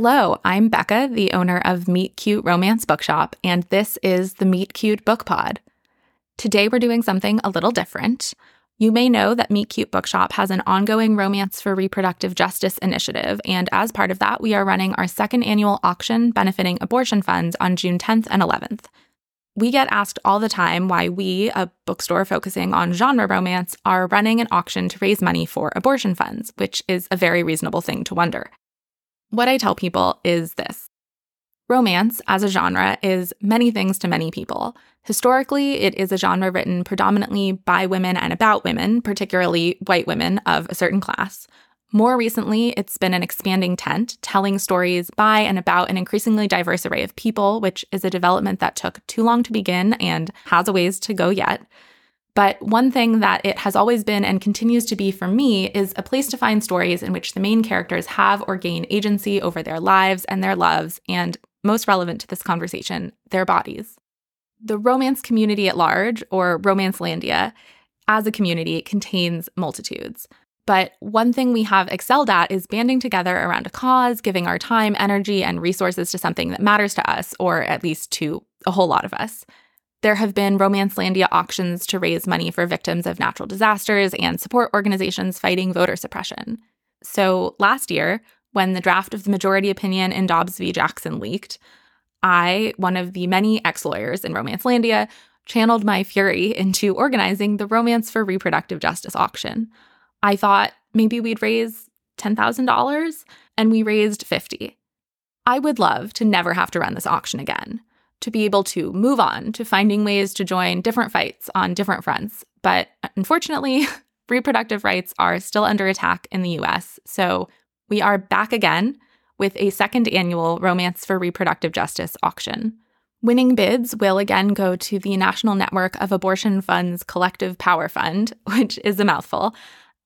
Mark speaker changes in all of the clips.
Speaker 1: Hello, I'm Becca, the owner of Meet Cute Romance Bookshop, and this is the Meet Cute Book Pod. Today we're doing something a little different. You may know that Meet Cute Bookshop has an ongoing Romance for Reproductive Justice initiative, and as part of that, we are running our second annual auction benefiting abortion funds on June 10th and 11th. We get asked all the time why we, a bookstore focusing on genre romance, are running an auction to raise money for abortion funds, which is a very reasonable thing to wonder. What I tell people is this Romance as a genre is many things to many people. Historically, it is a genre written predominantly by women and about women, particularly white women of a certain class. More recently, it's been an expanding tent, telling stories by and about an increasingly diverse array of people, which is a development that took too long to begin and has a ways to go yet. But one thing that it has always been and continues to be for me is a place to find stories in which the main characters have or gain agency over their lives and their loves, and most relevant to this conversation, their bodies. The romance community at large, or Romancelandia, as a community, contains multitudes. But one thing we have excelled at is banding together around a cause, giving our time, energy, and resources to something that matters to us, or at least to a whole lot of us. There have been Romancelandia auctions to raise money for victims of natural disasters and support organizations fighting voter suppression. So last year, when the draft of the majority opinion in Dobbs v. Jackson leaked, I, one of the many ex lawyers in Romancelandia, channeled my fury into organizing the Romance for Reproductive Justice auction. I thought maybe we'd raise $10,000 and we raised 50. I would love to never have to run this auction again to be able to move on to finding ways to join different fights on different fronts. But unfortunately, reproductive rights are still under attack in the US. So we are back again with a second annual Romance for Reproductive Justice auction. Winning bids will again go to the National Network of Abortion Funds Collective Power Fund, which is a mouthful.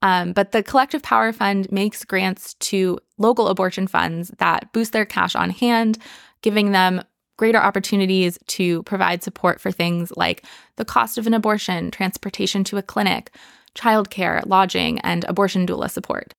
Speaker 1: Um, but the Collective Power Fund makes grants to local abortion funds that boost their cash on hand, giving them greater opportunities to provide support for things like the cost of an abortion, transportation to a clinic, childcare, lodging, and abortion doula support.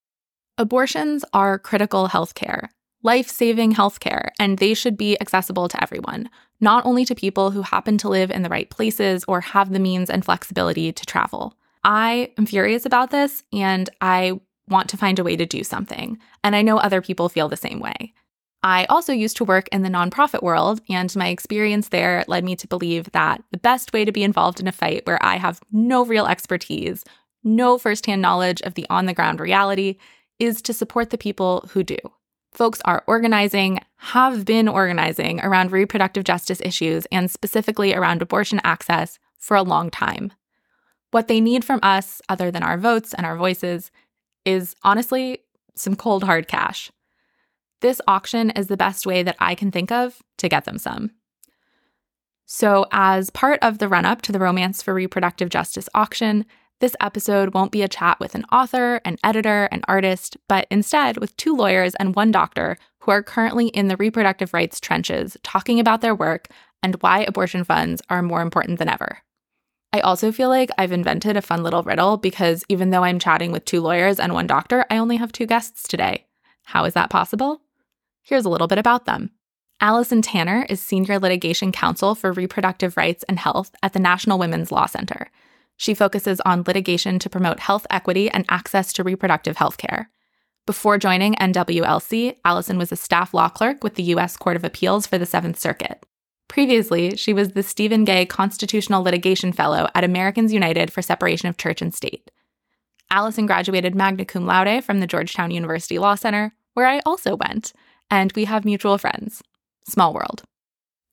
Speaker 1: Abortions are critical healthcare, life saving healthcare, and they should be accessible to everyone, not only to people who happen to live in the right places or have the means and flexibility to travel. I am furious about this and I want to find a way to do something. And I know other people feel the same way. I also used to work in the nonprofit world, and my experience there led me to believe that the best way to be involved in a fight where I have no real expertise, no firsthand knowledge of the on the ground reality, is to support the people who do. Folks are organizing, have been organizing around reproductive justice issues and specifically around abortion access for a long time. What they need from us, other than our votes and our voices, is honestly some cold hard cash. This auction is the best way that I can think of to get them some. So, as part of the run up to the Romance for Reproductive Justice auction, this episode won't be a chat with an author, an editor, an artist, but instead with two lawyers and one doctor who are currently in the reproductive rights trenches talking about their work and why abortion funds are more important than ever. I also feel like I've invented a fun little riddle because even though I'm chatting with two lawyers and one doctor, I only have two guests today. How is that possible? Here's a little bit about them. Alison Tanner is Senior Litigation Counsel for Reproductive Rights and Health at the National Women's Law Center. She focuses on litigation to promote health equity and access to reproductive health care. Before joining NWLC, Alison was a staff law clerk with the U.S. Court of Appeals for the Seventh Circuit. Previously, she was the Steven Gey Constitutional Litigation Fellow at Americans United for Separation of Church and State. Alison graduated magna cum laude from the Georgetown University Law Center, where I also went, and we have mutual friends. Small world.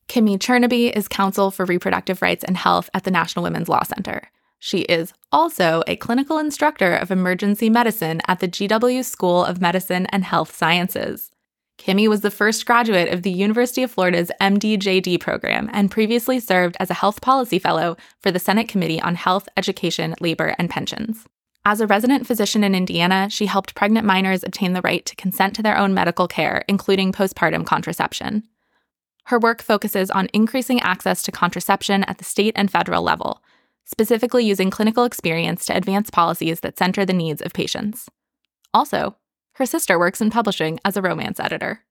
Speaker 1: Kimi Chernoby is counsel for reproductive rights and health at the National Women's Law Center. She is also a clinical instructor of emergency medicine at the GW School of Medicine and Health Sciences. Kimi was the first graduate of the University of Florida's MD-JD program and previously served as a health policy fellow for the Senate Committee on Health, Education, Labor, and Pensions. As a resident physician in Indiana, she helped pregnant minors obtain the right to consent to their own medical care, including postpartum contraception. Her work focuses on increasing access to contraception at the state and federal level, specifically using clinical experience to advance policies that center the needs of patients. Also, her sister works in publishing as a romance editor.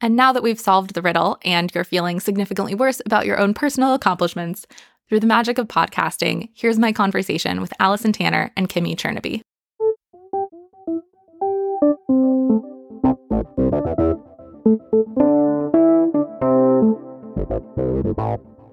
Speaker 1: And now that we've solved the riddle and you're feeling significantly worse about your own personal accomplishments, through the magic of podcasting, here's my conversation with Alison Tanner and Kimi Chernoby.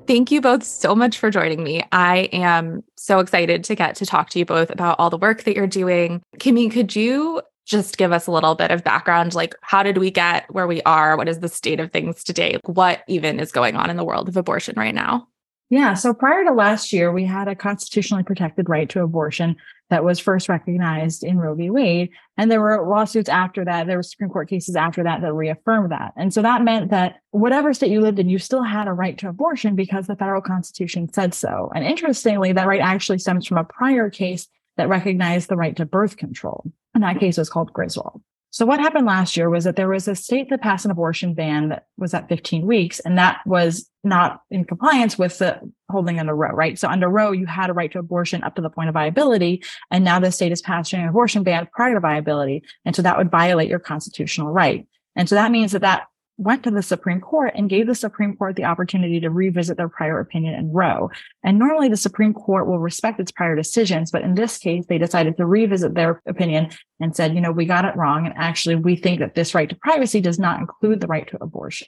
Speaker 1: Thank you both so much for joining me. I am so excited to get to talk to you both about all the work that you're doing. Kimi, could you just give us a little bit of background? Like, how did we get where we are? What is the state of things today? What even is going on in the world of abortion right now?
Speaker 2: Yeah. So prior to last year, we had a constitutionally protected right to abortion that was first recognized in Roe v. Wade. And there were lawsuits after that. There were Supreme Court cases after that that reaffirmed that. And so that meant that whatever state you lived in, you still had a right to abortion because the federal constitution said so. And interestingly, that right actually stems from a prior case that recognized the right to birth control. And that case was called Griswold. So what happened last year was that there was a state that passed an abortion ban that was at 15 weeks, and that was not in compliance with the holding under Roe, right? So under Roe, you had a right to abortion up to the point of viability, and now the state is passing an abortion ban prior to viability, and so that would violate your constitutional right. And so that means that that went to the Supreme Court and gave the Supreme Court the opportunity to revisit their prior opinion in Roe. And normally the Supreme Court will respect its prior decisions, but in this case, they decided to revisit their opinion and said, you know, we got it wrong. And actually, we think that this right to privacy does not include the right to abortion.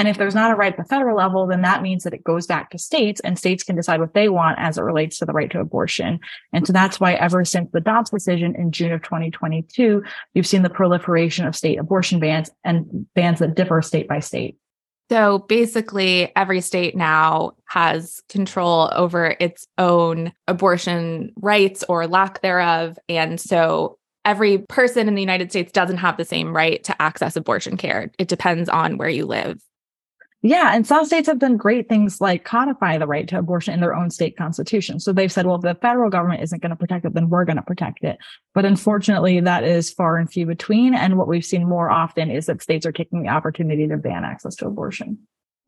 Speaker 2: And if there's not a right at the federal level, then that means that it goes back to states and states can decide what they want as it relates to the right to abortion. And so that's why ever since the Dobbs decision in June of 2022, you've seen the proliferation of state abortion bans and bans that differ state by state.
Speaker 1: So basically, every state now has control over its own abortion rights or lack thereof. And so every person in the United States doesn't have the same right to access abortion care. It depends on where you live.
Speaker 2: Yeah. And some states have done great things like codify the right to abortion in their own state constitution. So they've said, well, if the federal government isn't going to protect it, then we're going to protect it. But unfortunately, that is far and few between. And what we've seen more often is that states are taking the opportunity to ban access to abortion.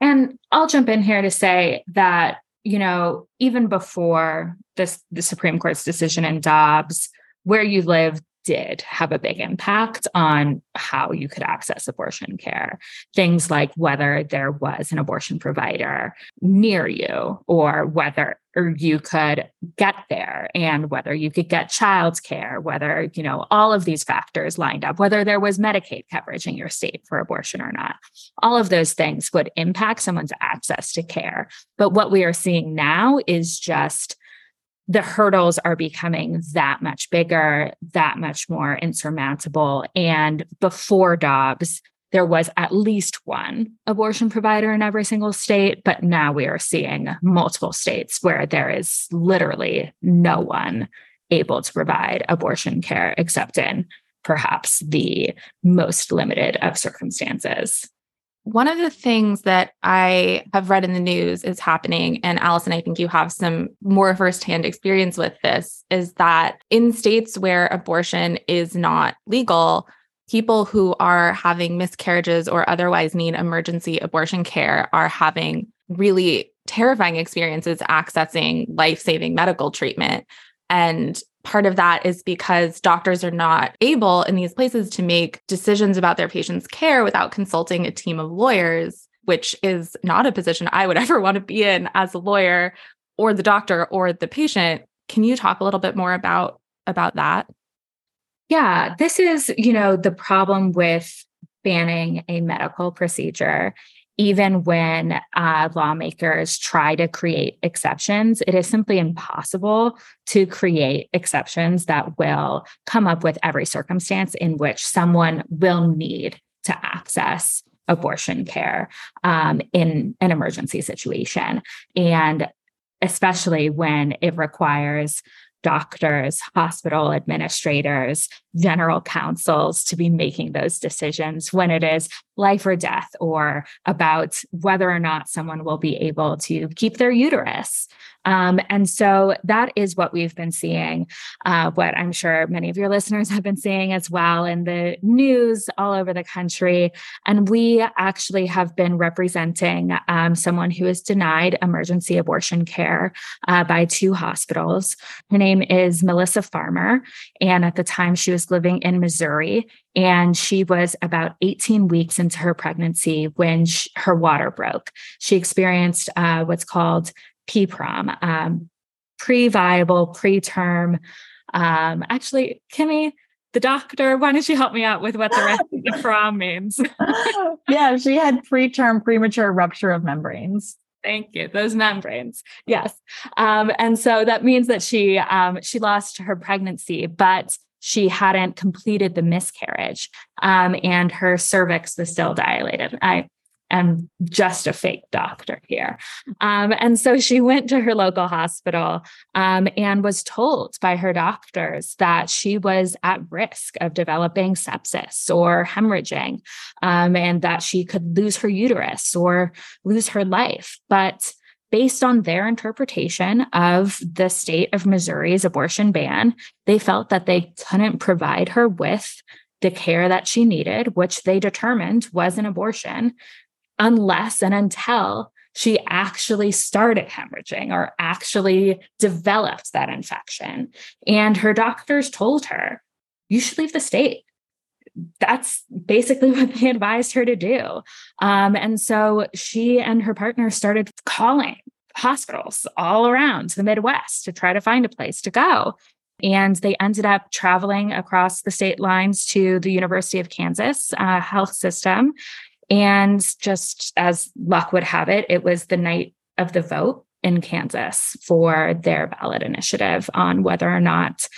Speaker 3: And I'll jump in here to say that, you know, even before this, the Supreme Court's decision in Dobbs, where you live did have a big impact on how you could access abortion care. Things like whether there was an abortion provider near you or whether or you could get there and whether you could get child's care, whether, you know, all of these factors lined up, whether there was Medicaid coverage in your state for abortion or not. All of those things would impact someone's access to care. But what we are seeing now is just the hurdles are becoming that much bigger, that much more insurmountable. And before Dobbs, there was at least one abortion provider in every single state, but now we are seeing multiple states where there is literally no one able to provide abortion care except in perhaps the most limited of circumstances.
Speaker 1: One of the things that I have read in the news is happening, and Alison, I think you have some more firsthand experience with this, is that in states where abortion is not legal, people who are having miscarriages or otherwise need emergency abortion care are having really terrifying experiences accessing life saving medical treatment. And part of that is because doctors are not able in these places to make decisions about their patients' care without consulting a team of lawyers, which is not a position I would ever want to be in as a lawyer or the doctor or the patient. Can you talk a little bit more about about that?
Speaker 3: Yeah, this is, you know, the problem with banning a medical procedure even when uh, lawmakers try to create exceptions, it is simply impossible to create exceptions that will come up with every circumstance in which someone will need to access abortion care um, in an emergency situation. And especially when it requires doctors, hospital administrators, general counsels to be making those decisions when it is life or death or about whether or not someone will be able to keep their uterus. Um, and so that is what we've been seeing, uh, what I'm sure many of your listeners have been seeing as well in the news all over the country. And we actually have been representing um, someone who is denied emergency abortion care uh, by two hospitals. Her name is Mylissa Farmer. And at the time, she was living in Missouri. And she was about 18 weeks into her pregnancy when she, her water broke. She experienced uh, what's called PPROM, um, pre-viable, preterm. Um, actually, Kimi, the doctor, why don't you help me out with what the rest of the prom means?
Speaker 2: yeah, she had preterm premature rupture of membranes.
Speaker 3: Thank you. Those membranes. Yes. Um, and so that means that she um, she lost her pregnancy, but she hadn't completed the miscarriage um, and her cervix was still dilated. I am just a fake doctor here. Um, and so she went to her local hospital um, and was told by her doctors that she was at risk of developing sepsis or hemorrhaging um, and that she could lose her uterus or lose her life. But based on their interpretation of the state of Missouri's abortion ban, they felt that they couldn't provide her with the care that she needed, which they determined was an abortion, unless and until she actually started hemorrhaging or actually developed that infection. And her doctors told her, you should leave the state that's basically what they advised her to do. Um, and so she and her partner started calling hospitals all around the Midwest to try to find a place to go. And they ended up traveling across the state lines to the University of Kansas uh, health system. And just as luck would have it, it was the night of the vote in Kansas for their ballot initiative on whether or not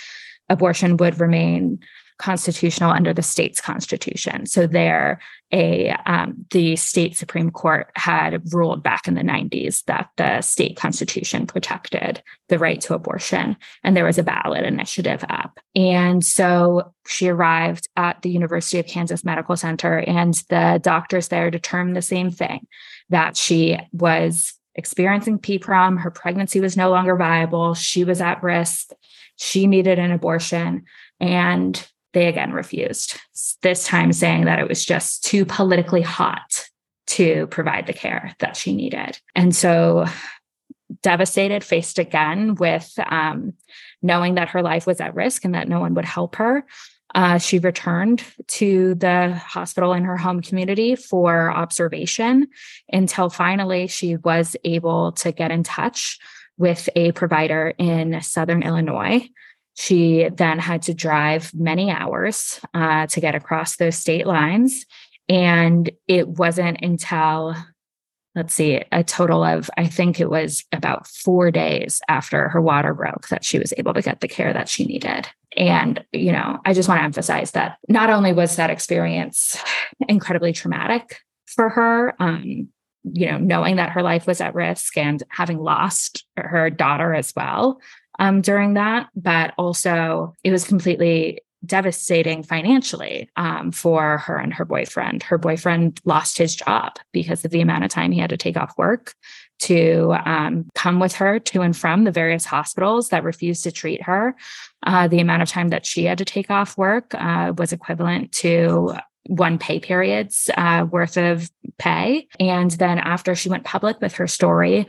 Speaker 3: abortion would remain constitutional under the state's constitution. So there, a um, the state supreme court had ruled back in the 90s that the state constitution protected the right to abortion, and there was a ballot initiative up. And so she arrived at the University of Kansas Medical Center, and the doctors there determined the same thing that she was experiencing PPROM. Her pregnancy was no longer viable. She was at risk. She needed an abortion. And they again refused, this time saying that it was just too politically hot to provide the care that she needed. And so, devastated, faced again with um, knowing that her life was at risk and that no one would help her. Uh, she returned to the hospital in her home community for observation until finally she was able to get in touch with a provider in Southern Illinois she then had to drive many hours uh, to get across those state lines. And it wasn't until, let's see, a total of, I think it was about four days after her water broke that she was able to get the care that she needed. And, you know, I just want to emphasize that not only was that experience incredibly traumatic for her, um, you know, knowing that her life was at risk and having lost her daughter as well, um, during that, but also it was completely devastating financially um, for her and her boyfriend. Her boyfriend lost his job because of the amount of time he had to take off work to um, come with her to and from the various hospitals that refused to treat her. Uh, the amount of time that she had to take off work uh, was equivalent to one pay period's uh, worth of pay. And then after she went public with her story,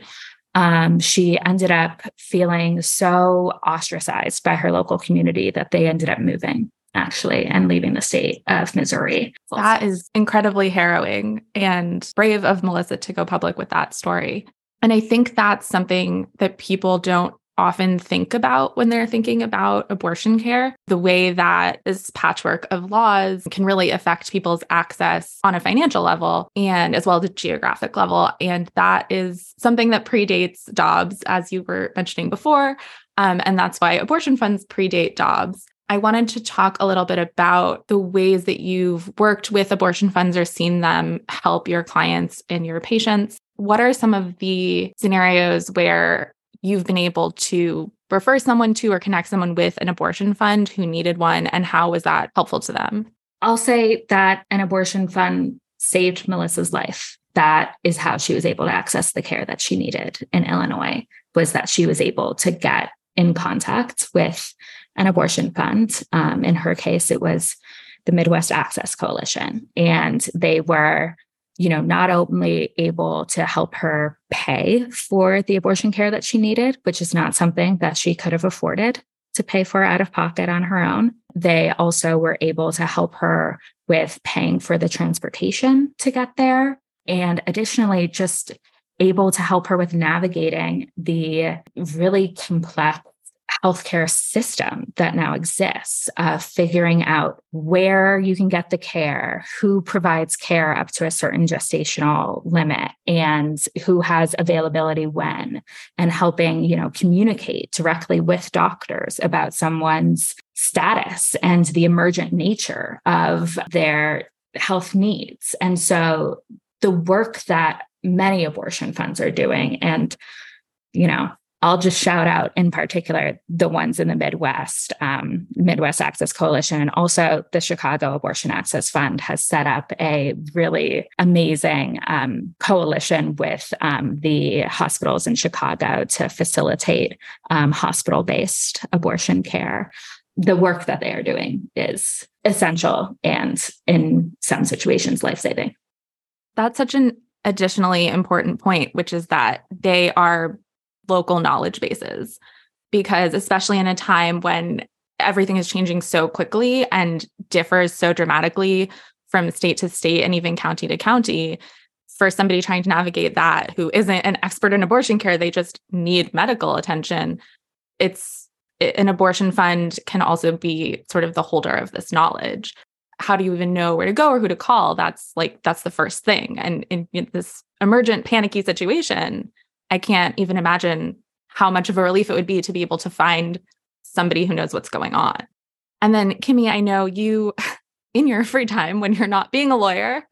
Speaker 3: um, she ended up feeling so ostracized by her local community that they ended up moving actually and leaving the state of Missouri.
Speaker 1: That is incredibly harrowing and brave of Mylissa to go public with that story. And I think that's something that people don't often think about when they're thinking about abortion care. The way that this patchwork of laws can really affect people's access on a financial level and as well as a geographic level. And that is something that predates Dobbs, as you were mentioning before. Um, and that's why abortion funds predate Dobbs. I wanted to talk a little bit about the ways that you've worked with abortion funds or seen them help your clients and your patients. What are some of the scenarios where you've been able to refer someone to or connect someone with an abortion fund who needed one and how was that helpful to them
Speaker 3: i'll say that an abortion fund saved Mylissa's life. That is how she was able to access the care that she needed in Illinois, was that she was able to get in contact with an abortion fund. Um, in her case, it was the Midwest Access Coalition. And they were, you know, not only able to help her pay for the abortion care that she needed, which is not something that she could have afforded to pay for out of pocket on her own. They also were able to help her with paying for the transportation to get there. And additionally, just able to help her with navigating the really complex healthcare system that now exists, uh, figuring out where you can get the care, who provides care up to a certain gestational limit, and who has availability when, and helping you know communicate directly with doctors about someone's status and the emergent nature of their health needs. And so the work that many abortion funds are doing and you know I'll just shout out in particular the ones in the Midwest, um, Midwest Access Coalition, also the Chicago Abortion Access Fund has set up a really amazing um, coalition with um, the hospitals in Chicago to facilitate um, hospital based abortion care. The work that they are doing is essential and, in some situations, life saving.
Speaker 1: That's such an additionally important point, which is that they are local knowledge bases because especially in a time when everything is changing so quickly and differs so dramatically from state to state and even county to county for somebody trying to navigate that who isn't an expert in abortion care they just need medical attention. It's an abortion fund can also be sort of the holder of this knowledge. How do you even know where to go or who to call? That's like that's the first thing. And in, in this emergent panicky situation I can't even imagine how much of a relief it would be to be able to find somebody who knows what's going on. And then, Kimi, I know you, in your free time when you're not being a lawyer,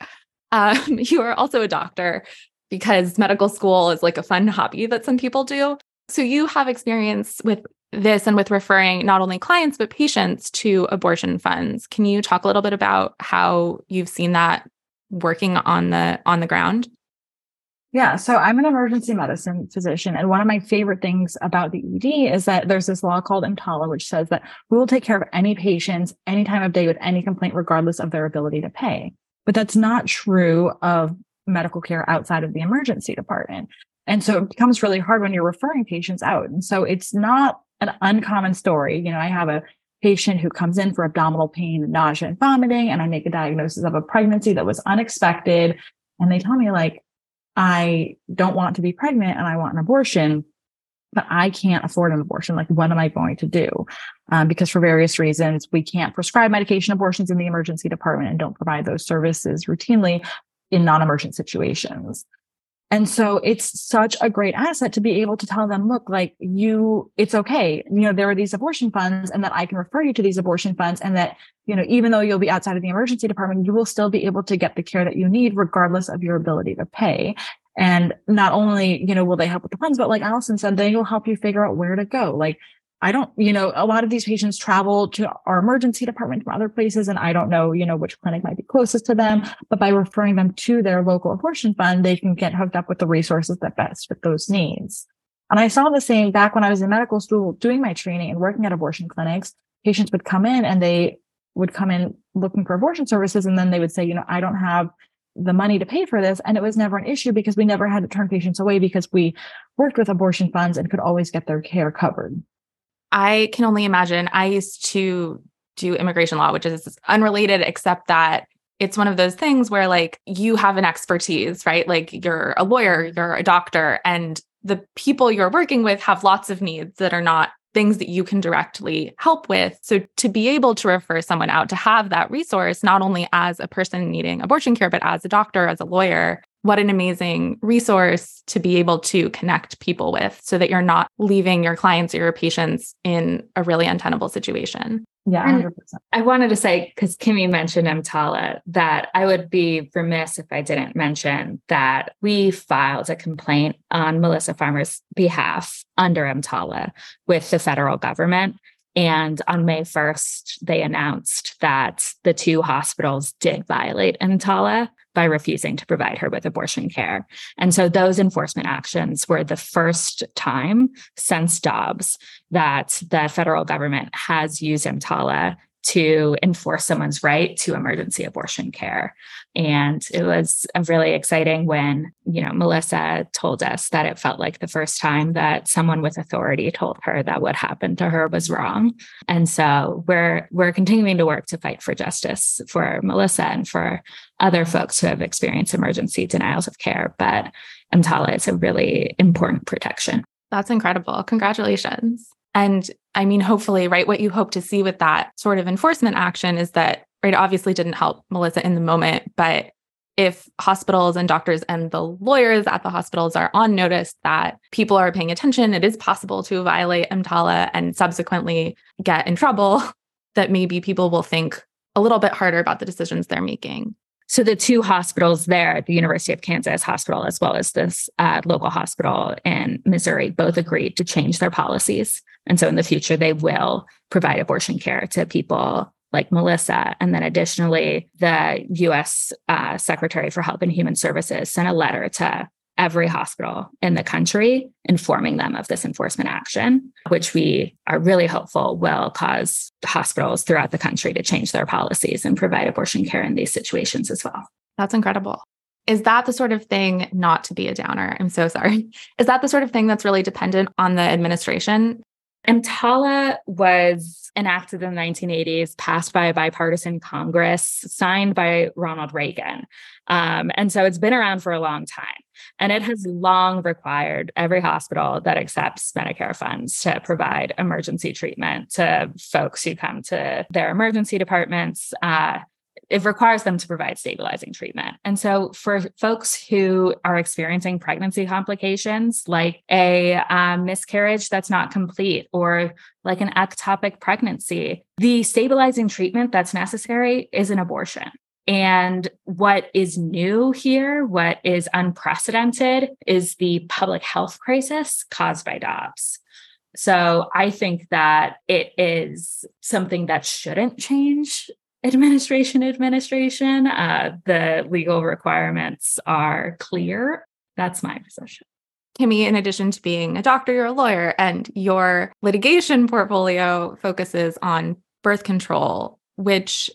Speaker 1: um, you are also a doctor because medical school is like a fun hobby that some people do. So you have experience with this and with referring not only clients, but patients to abortion funds. Can you talk a little bit about how you've seen that working on the on the ground?
Speaker 2: Yeah, so I'm an emergency medicine physician. And one of my favorite things about the ED is that there's this law called EMTALA, which says that we will take care of any patients any time of day with any complaint, regardless of their ability to pay. But that's not true of medical care outside of the emergency department. And so it becomes really hard when you're referring patients out. And so it's not an uncommon story. You know, I have a patient who comes in for abdominal pain, nausea, and vomiting, and I make a diagnosis of a pregnancy that was unexpected. And they tell me, like, I don't want to be pregnant and I want an abortion, but I can't afford an abortion. Like, what am I going to do? Um, because for various reasons, we can't prescribe medication abortions in the emergency department and don't provide those services routinely in non-emergent situations. And so it's such a great asset to be able to tell them, look, like you, it's okay. You know, there are these abortion funds and that I can refer you to these abortion funds and that, you know, even though you'll be outside of the emergency department, you will still be able to get the care that you need regardless of your ability to pay. And not only, you know, will they help with the funds, but like Alison said, they will help you figure out where to go. Like I don't, you know, a lot of these patients travel to our emergency department from other places, and I don't know, you know, which clinic might be closest to them. But by referring them to their local abortion fund, they can get hooked up with the resources that best fit those needs. And I saw the same back when I was in medical school doing my training and working at abortion clinics. Patients would come in and they would come in looking for abortion services. And then they would say, you know, I don't have the money to pay for this. And it was never an issue because we never had to turn patients away because we worked with abortion funds and could always get their care covered.
Speaker 1: I can only imagine. I used to do immigration law, which is unrelated, except that it's one of those things where like you have an expertise, right? Like you're a lawyer, you're a doctor, and the people you're working with have lots of needs that are not things that you can directly help with. So to be able to refer someone out to have that resource, not only as a person needing abortion care, but as a doctor, as a lawyer, what an amazing resource to be able to connect people with so that you're not leaving your clients or your patients in a really untenable situation.
Speaker 2: Yeah, 100%.
Speaker 3: I wanted to say, because Kimi mentioned EMTALA, that I would be remiss if I didn't mention that we filed a complaint on Mylissa Farmer's behalf under EMTALA with the federal government. And on May 1st, they announced that the two hospitals did violate EMTALA by refusing to provide her with abortion care. And so those enforcement actions were the first time since Dobbs that the federal government has used EMTALA to enforce someone's right to emergency abortion care. And it was uh, really exciting when, you know, Mylissa told us that it felt like the first time that someone with authority told her that what happened to her was wrong. And so we're we're continuing to work to fight for justice for Mylissa and for other folks who have experienced emergency denials of care. But EMTALA is a really important protection.
Speaker 1: That's incredible. Congratulations. And I mean, hopefully, right, what you hope to see with that sort of enforcement action is that, right, obviously didn't help Mylissa in the moment, but if hospitals and doctors and the lawyers at the hospitals are on notice that people are paying attention, it is possible to violate EMTALA and subsequently get in trouble, that maybe people will think a little bit harder about the decisions they're making.
Speaker 3: So the two hospitals there, the University of Kansas Hospital, as well as this uh, local hospital in Missouri, both agreed to change their policies. And so in the future, they will provide abortion care to people like Mylissa. And then additionally, the US uh, Secretary for Health and Human Services sent a letter to every hospital in the country, informing them of this enforcement action, which we are really hopeful will cause hospitals throughout the country to change their policies and provide abortion care in these situations as well.
Speaker 1: That's incredible. Is that the sort of thing, not to be a downer? I'm so sorry. Is that the sort of thing that's really dependent on the administration?
Speaker 3: EMTALA was enacted in the 1980s, passed by a bipartisan Congress, signed by Ronald Reagan. Um, and so it's been around for a long time. And it has long required every hospital that accepts Medicare funds to provide emergency treatment to folks who come to their emergency departments. Uh, it requires them to provide stabilizing treatment. And so, for folks who are experiencing pregnancy complications, like a um, miscarriage that's not complete or like an ectopic pregnancy, the stabilizing treatment that's necessary is an abortion. And what is new here, what is unprecedented, is the public health crisis caused by Dobbs. So I think that it is something that shouldn't change administration administration. Uh, the legal requirements are clear. That's my position.
Speaker 1: Kimi, in addition to being a doctor, you're a lawyer, and your litigation portfolio focuses on birth control, which,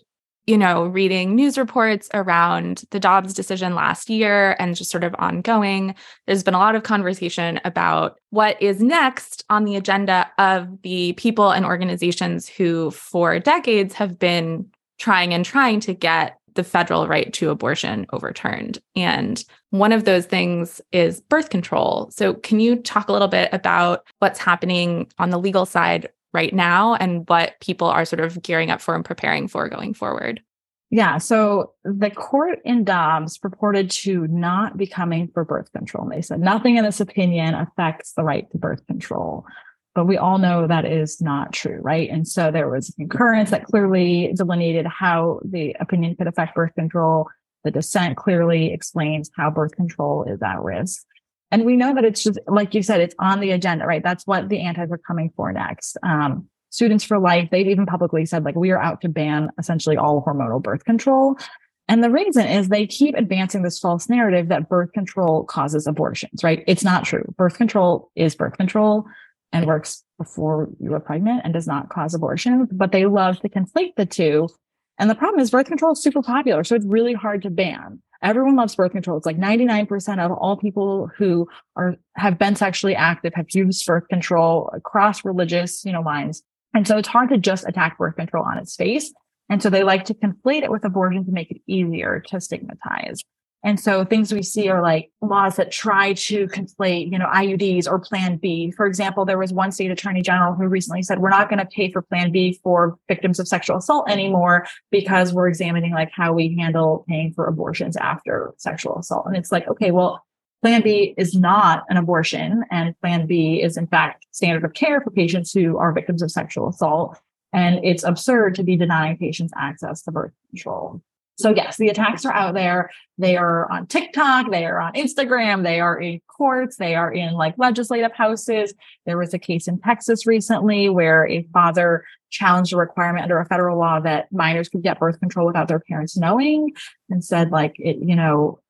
Speaker 1: you know, reading news reports around the Dobbs decision last year and just sort of ongoing, there's been a lot of conversation about what is next on the agenda of the people and organizations who, for decades, have been trying and trying to get the federal right to abortion overturned. And one of those things is birth control. So, can you talk a little bit about what's happening on the legal side right now and what people are sort of gearing up for and preparing for going forward?
Speaker 2: Yeah. So the court in Dobbs purported to not be coming for birth control. They said nothing in this opinion affects the right to birth control. But we all know that is not true, right? And so there was concurrence that clearly delineated how the opinion could affect birth control. The dissent clearly explains how birth control is at risk. And we know that it's just, like you said, it's on the agenda, right? That's what the antis are coming for next. Um, Students for Life, they've even publicly said, like, we are out to ban essentially all hormonal birth control. And the reason is they keep advancing this false narrative that birth control causes abortions, right? It's not true. Birth control is birth control and works before you are pregnant and does not cause abortion, but they love to conflate the two. And the problem is birth control is super popular. So it's really hard to ban. Everyone loves birth control. It's like 99% of all people who are, have been sexually active have used birth control across religious, you know, lines. And so it's hard to just attack birth control on its face. And so they like to conflate it with abortion to make it easier to stigmatize. And so things we see are like laws that try to conflate, you know, IUDs or Plan B. For example, there was one state attorney general who recently said, we're not going to pay for Plan B for victims of sexual assault anymore because we're examining like how we handle paying for abortions after sexual assault. And it's like, okay, well, Plan B is not an abortion and Plan B is in fact standard of care for patients who are victims of sexual assault. And it's absurd to be denying patients access to birth control. So yes, the attacks are out there. They are on TikTok, they are on Instagram, they are in courts, they are in like legislative houses. There was a case in Texas recently where a father challenged a requirement under a federal law that minors could get birth control without their parents knowing and said like it, you know,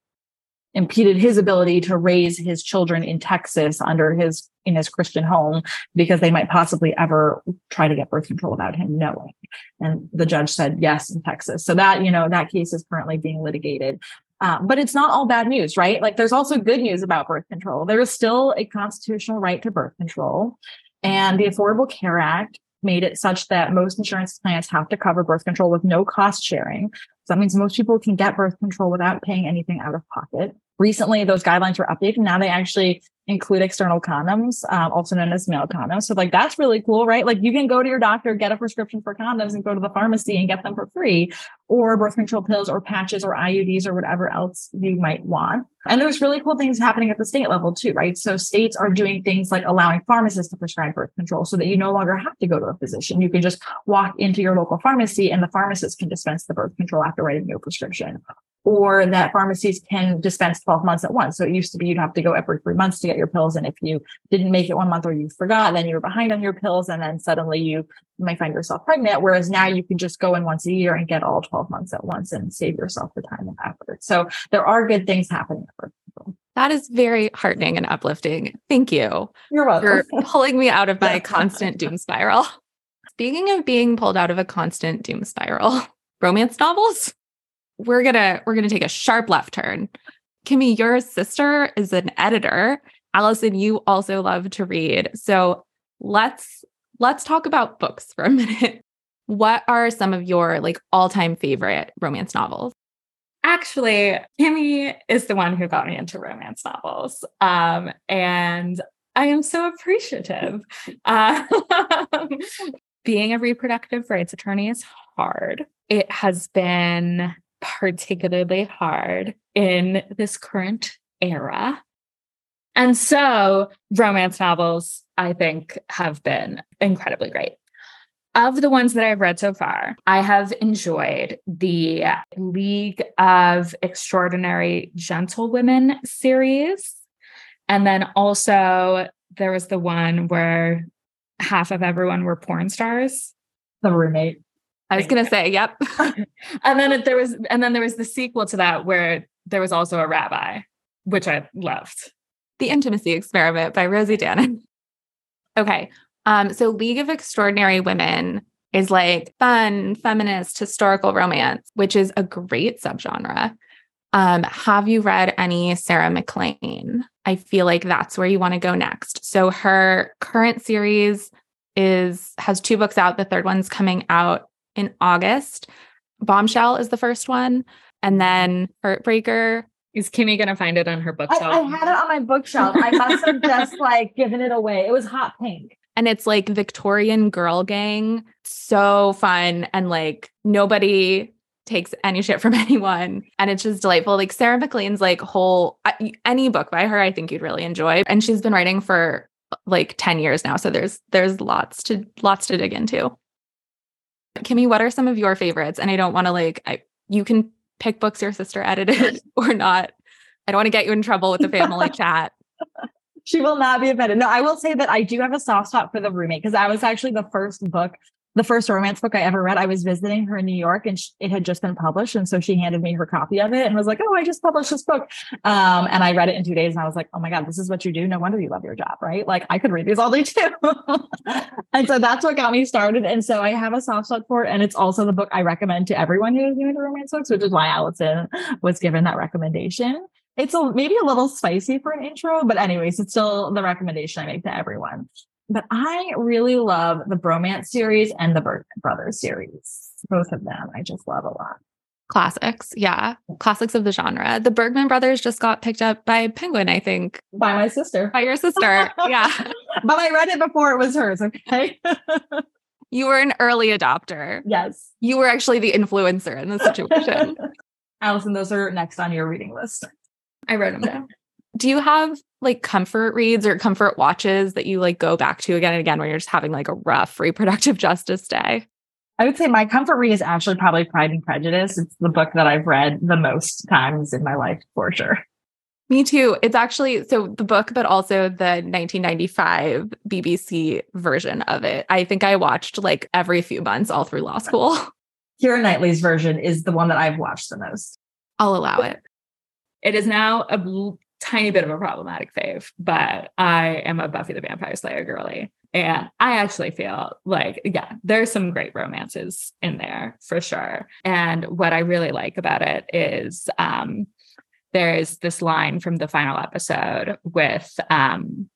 Speaker 2: impeded his ability to raise his children in Texas under his in his Christian home because they might possibly ever try to get birth control without him knowing. And the judge said yes in Texas. So that, you know, that case is currently being litigated. Um, but it's not all bad news, right? Like there's also good news about birth control. There is still a constitutional right to birth control. And the Affordable Care Act made it such that most insurance plans have to cover birth control with no cost sharing. So that means most people can get birth control without paying anything out of pocket. Recently, those guidelines were updated. Now they actually include external condoms, um, also known as male condoms. So like that's really cool, right? Like you can go to your doctor, get a prescription for condoms and go to the pharmacy and get them for free or birth control pills or patches or IUDs or whatever else you might want. And there's really cool things happening at the state level too, right? So states are doing things like allowing pharmacists to prescribe birth control so that you no longer have to go to a physician. You can just walk into your local pharmacy and the pharmacist can dispense the birth control after writing your prescription or that pharmacies can dispense 12 months at once. So it used to be you'd have to go every three months to get your pills. And if you didn't make it one month or you forgot, then you were behind on your pills. And then suddenly you might find yourself pregnant. Whereas now you can just go in once a year and get all 12 months at once and save yourself the time and effort. So there are good things happening for people.
Speaker 1: That is very heartening and uplifting. Thank you.
Speaker 2: You're welcome.
Speaker 1: For pulling me out of my constant doom spiral. Speaking of being pulled out of a constant doom spiral, romance novels we're gonna we're gonna take a sharp left turn. Kimi, your sister is an editor. Alison, you also love to read. So let's let's talk about books for a minute. What are some of your like all-time favorite romance novels?
Speaker 3: Actually, Kimi is the one who got me into romance novels. Um, and I am so appreciative. Uh, being a reproductive rights attorney is hard. It has been particularly hard in this current era. And so romance novels, I think, have been incredibly great. Of the ones that I've read so far, I have enjoyed the League of Extraordinary Gentlewomen series. And then also, there was the one where half of everyone were porn stars.
Speaker 2: The roommate.
Speaker 1: I was going to say, yep.
Speaker 3: and then there was, and then there was the sequel to that where there was also a rabbi, which I loved.
Speaker 1: The Intimacy Experiment by Rosie Danan. Okay. Um, so League of Extraordinary Women is like fun, feminist, historical romance, which is a great subgenre. Um, have you read any Sarah MacLean? I feel like that's where you want to go next. So her current series is has two books out. The third one's coming out in August. Bombshell is the first one. And then Heartbreaker.
Speaker 3: Is Kimi going to find it on her bookshelf?
Speaker 2: I, I had it on my bookshelf. I must have just like given it away. It was hot pink.
Speaker 1: And it's like Victorian girl gang. So fun. And like nobody takes any shit from anyone. And it's just delightful. Like Sarah MacLean's like whole, any book by her, I think you'd really enjoy. And she's been writing for like 10 years now. So there's, there's lots to, lots to dig into. Kimi, what are some of your favorites? And I don't want to like, I, you can pick books your sister edited or not. I don't want to get you in trouble with the family chat.
Speaker 2: She will not be offended. No, I will say that I do have a soft spot for the roommate because that was actually the first book the first romance book I ever read. I was visiting her in New York and sh- it had just been published. And so she handed me her copy of it and was like, Oh, I just published this book. Um, and I read it in two days and I was like, Oh my God, this is what you do. No wonder you love your job, right? Like I could read these all day too. and so that's what got me started. And so I have a soft spot for it. And it's also the book I recommend to everyone who is doing the romance books, which is why Alison was given that recommendation. It's a, maybe a little spicy for an intro, but anyways, it's still the recommendation I make to everyone but I really love the Bromance series and the Bergman Brothers series. Both of them I just love a lot.
Speaker 1: Classics. Yeah. Classics of the genre. The Bergman brothers just got picked up by Penguin, I think.
Speaker 2: By my sister.
Speaker 1: By your sister. yeah.
Speaker 2: but I read it before it was hers. Okay.
Speaker 1: you were an early adopter.
Speaker 2: Yes.
Speaker 1: You were actually the influencer in the situation.
Speaker 2: Alison, those are next on your reading list.
Speaker 3: I wrote them down.
Speaker 1: Do you have like comfort reads or comfort watches that you like go back to again and again when you're just having like a rough reproductive justice day?
Speaker 2: I would say my comfort read is actually probably Pride and Prejudice. It's the book that I've read the most times in my life for sure.
Speaker 1: Me too. It's actually so the book, but also the 1995 BBC version of it. I think I watched like every few months all through law school.
Speaker 2: Keira Knightley's version is the one that I've watched the most.
Speaker 1: I'll allow it.
Speaker 3: It is now a tiny bit of a problematic fave, but I am a Buffy the Vampire Slayer girly. And I actually feel like, yeah, there's some great romances in there for sure. And what I really like about it is um, there's this line from the final episode with um,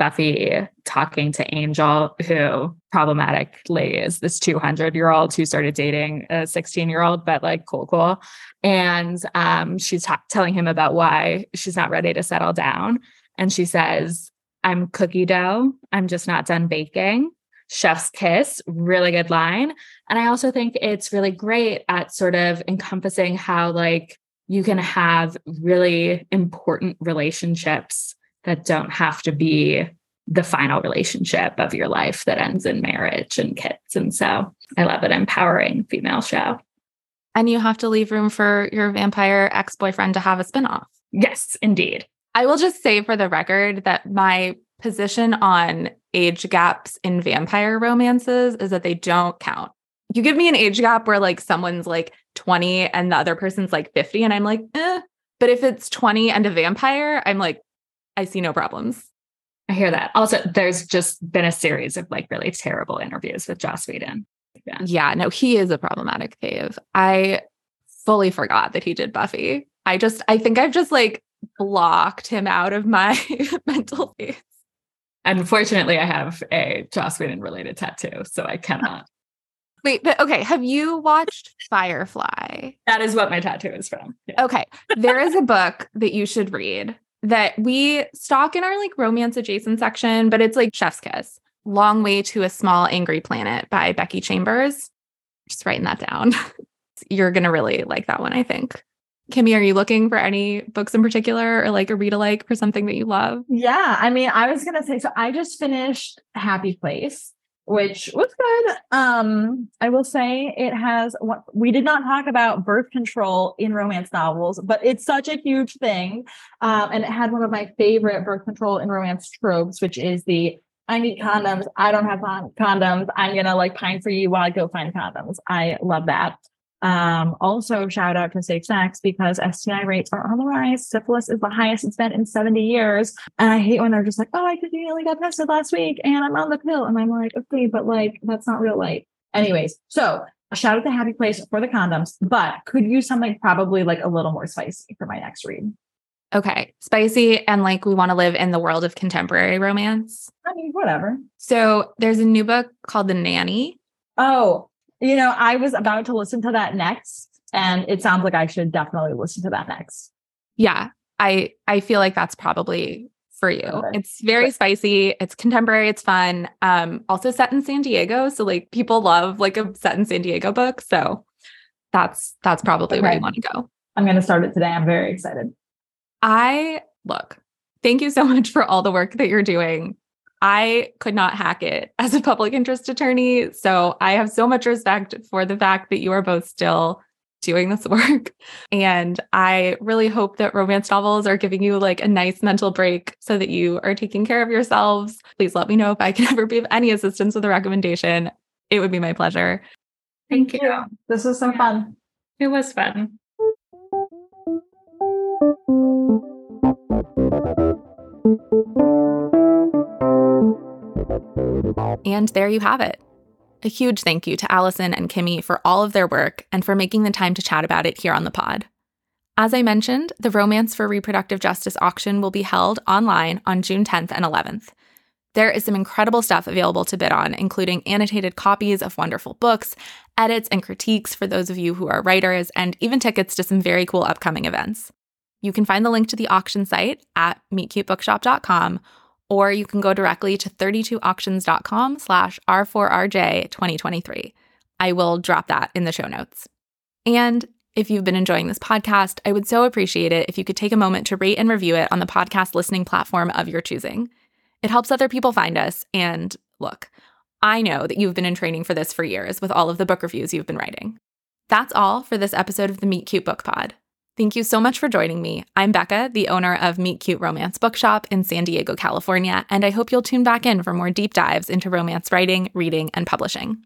Speaker 3: Buffy talking to Angel, who problematically is this 200 year old who started dating a 16 year old, but like cool, cool. And um, she's ta- telling him about why she's not ready to settle down. And she says, I'm cookie dough. I'm just not done baking. Chef's kiss, really good line. And I also think it's really great at sort of encompassing how, like, you can have really important relationships that don't have to be the final relationship of your life that ends in marriage and kids. And so I love an empowering female show.
Speaker 1: And you have to leave room for your vampire ex boyfriend to have a spinoff.
Speaker 3: Yes, indeed.
Speaker 1: I will just say for the record that my position on age gaps in vampire romances is that they don't count. You give me an age gap where like someone's like 20 and the other person's like 50, and I'm like, eh. But if it's 20 and a vampire, I'm like, I see no problems.
Speaker 3: I hear that. Also, there's just been a series of like really terrible interviews with Joss Whedon.
Speaker 1: Yeah. yeah, no, he is a problematic fave. I fully forgot that he did Buffy. I just, I think I've just like blocked him out of my mental space.
Speaker 3: Unfortunately, I have a Joss Whedon related tattoo, so I cannot.
Speaker 1: Wait, but okay, have you watched Firefly?
Speaker 3: That is what my tattoo is from.
Speaker 1: Yeah. Okay, there is a book that you should read that we stock in our like romance adjacent section, but it's like Chef's Kiss. Long Way to a Small Angry Planet by Becky Chambers. Just writing that down. You're going to really like that one, I think. Kimi, are you looking for any books in particular or like a read alike for something that you love?
Speaker 2: Yeah. I mean, I was going to say, so I just finished Happy Place, which was good. Um, I will say it has what we did not talk about birth control in romance novels, but it's such a huge thing. Um, and it had one of my favorite birth control in romance tropes, which is the I need condoms. I don't have condoms. I'm gonna like pine for you while I go find condoms. I love that. Um, also, shout out to safe sex because STI rates are on the rise. Syphilis is the highest it's been in 70 years. And I hate when they're just like, oh, I conveniently got tested last week and I'm on the pill. And I'm like, okay, but like, that's not real life. Anyways, so shout out to Happy Place for the condoms, but could use something probably like a little more spicy for my next read.
Speaker 1: Okay. Spicy and like we want to live in the world of contemporary romance.
Speaker 2: I mean, whatever.
Speaker 1: So there's a new book called The Nanny.
Speaker 2: Oh, you know, I was about to listen to that next, and it sounds like I should definitely listen to that next.
Speaker 1: Yeah, I I feel like that's probably for you. It's very spicy. It's contemporary. It's fun. Um, also set in San Diego, so like people love like a set in San Diego book. So that's that's probably okay. where you want to go.
Speaker 2: I'm going to start it today. I'm very excited.
Speaker 1: I look. Thank you so much for all the work that you're doing I could not hack it as a public interest attorney. So I have so much respect for the fact that you are both still doing this work. And I really hope that romance novels are giving you like a nice mental break so that you are taking care of yourselves. Please let me know if I can ever be of any assistance with a recommendation. It would be my pleasure.
Speaker 3: Thank you.
Speaker 2: This was so fun.
Speaker 3: It was fun.
Speaker 1: And there you have it. A huge thank you to Alison and Kimi for all of their work and for making the time to chat about it here on the pod. As I mentioned, the Romance for Reproductive Justice auction will be held online on June 10th and 11th. There is some incredible stuff available to bid on, including annotated copies of wonderful books, edits and critiques for those of you who are writers, and even tickets to some very cool upcoming events. You can find the link to the auction site at meetcutebookshop.com or you can go directly to 32auctions.com slash R4RJ 2023. I will drop that in the show notes. And if you've been enjoying this podcast, I would so appreciate it if you could take a moment to rate and review it on the podcast listening platform of your choosing. It helps other people find us. And look, I know that you've been in training for this for years with all of the book reviews you've been writing. That's all for this episode of the Meet Cute Book Pod. Thank you so much for joining me. I'm Becca, the owner of Meet Cute Romance Bookshop in San Diego, California, and I hope you'll tune back in for more deep dives into romance writing, reading, and publishing.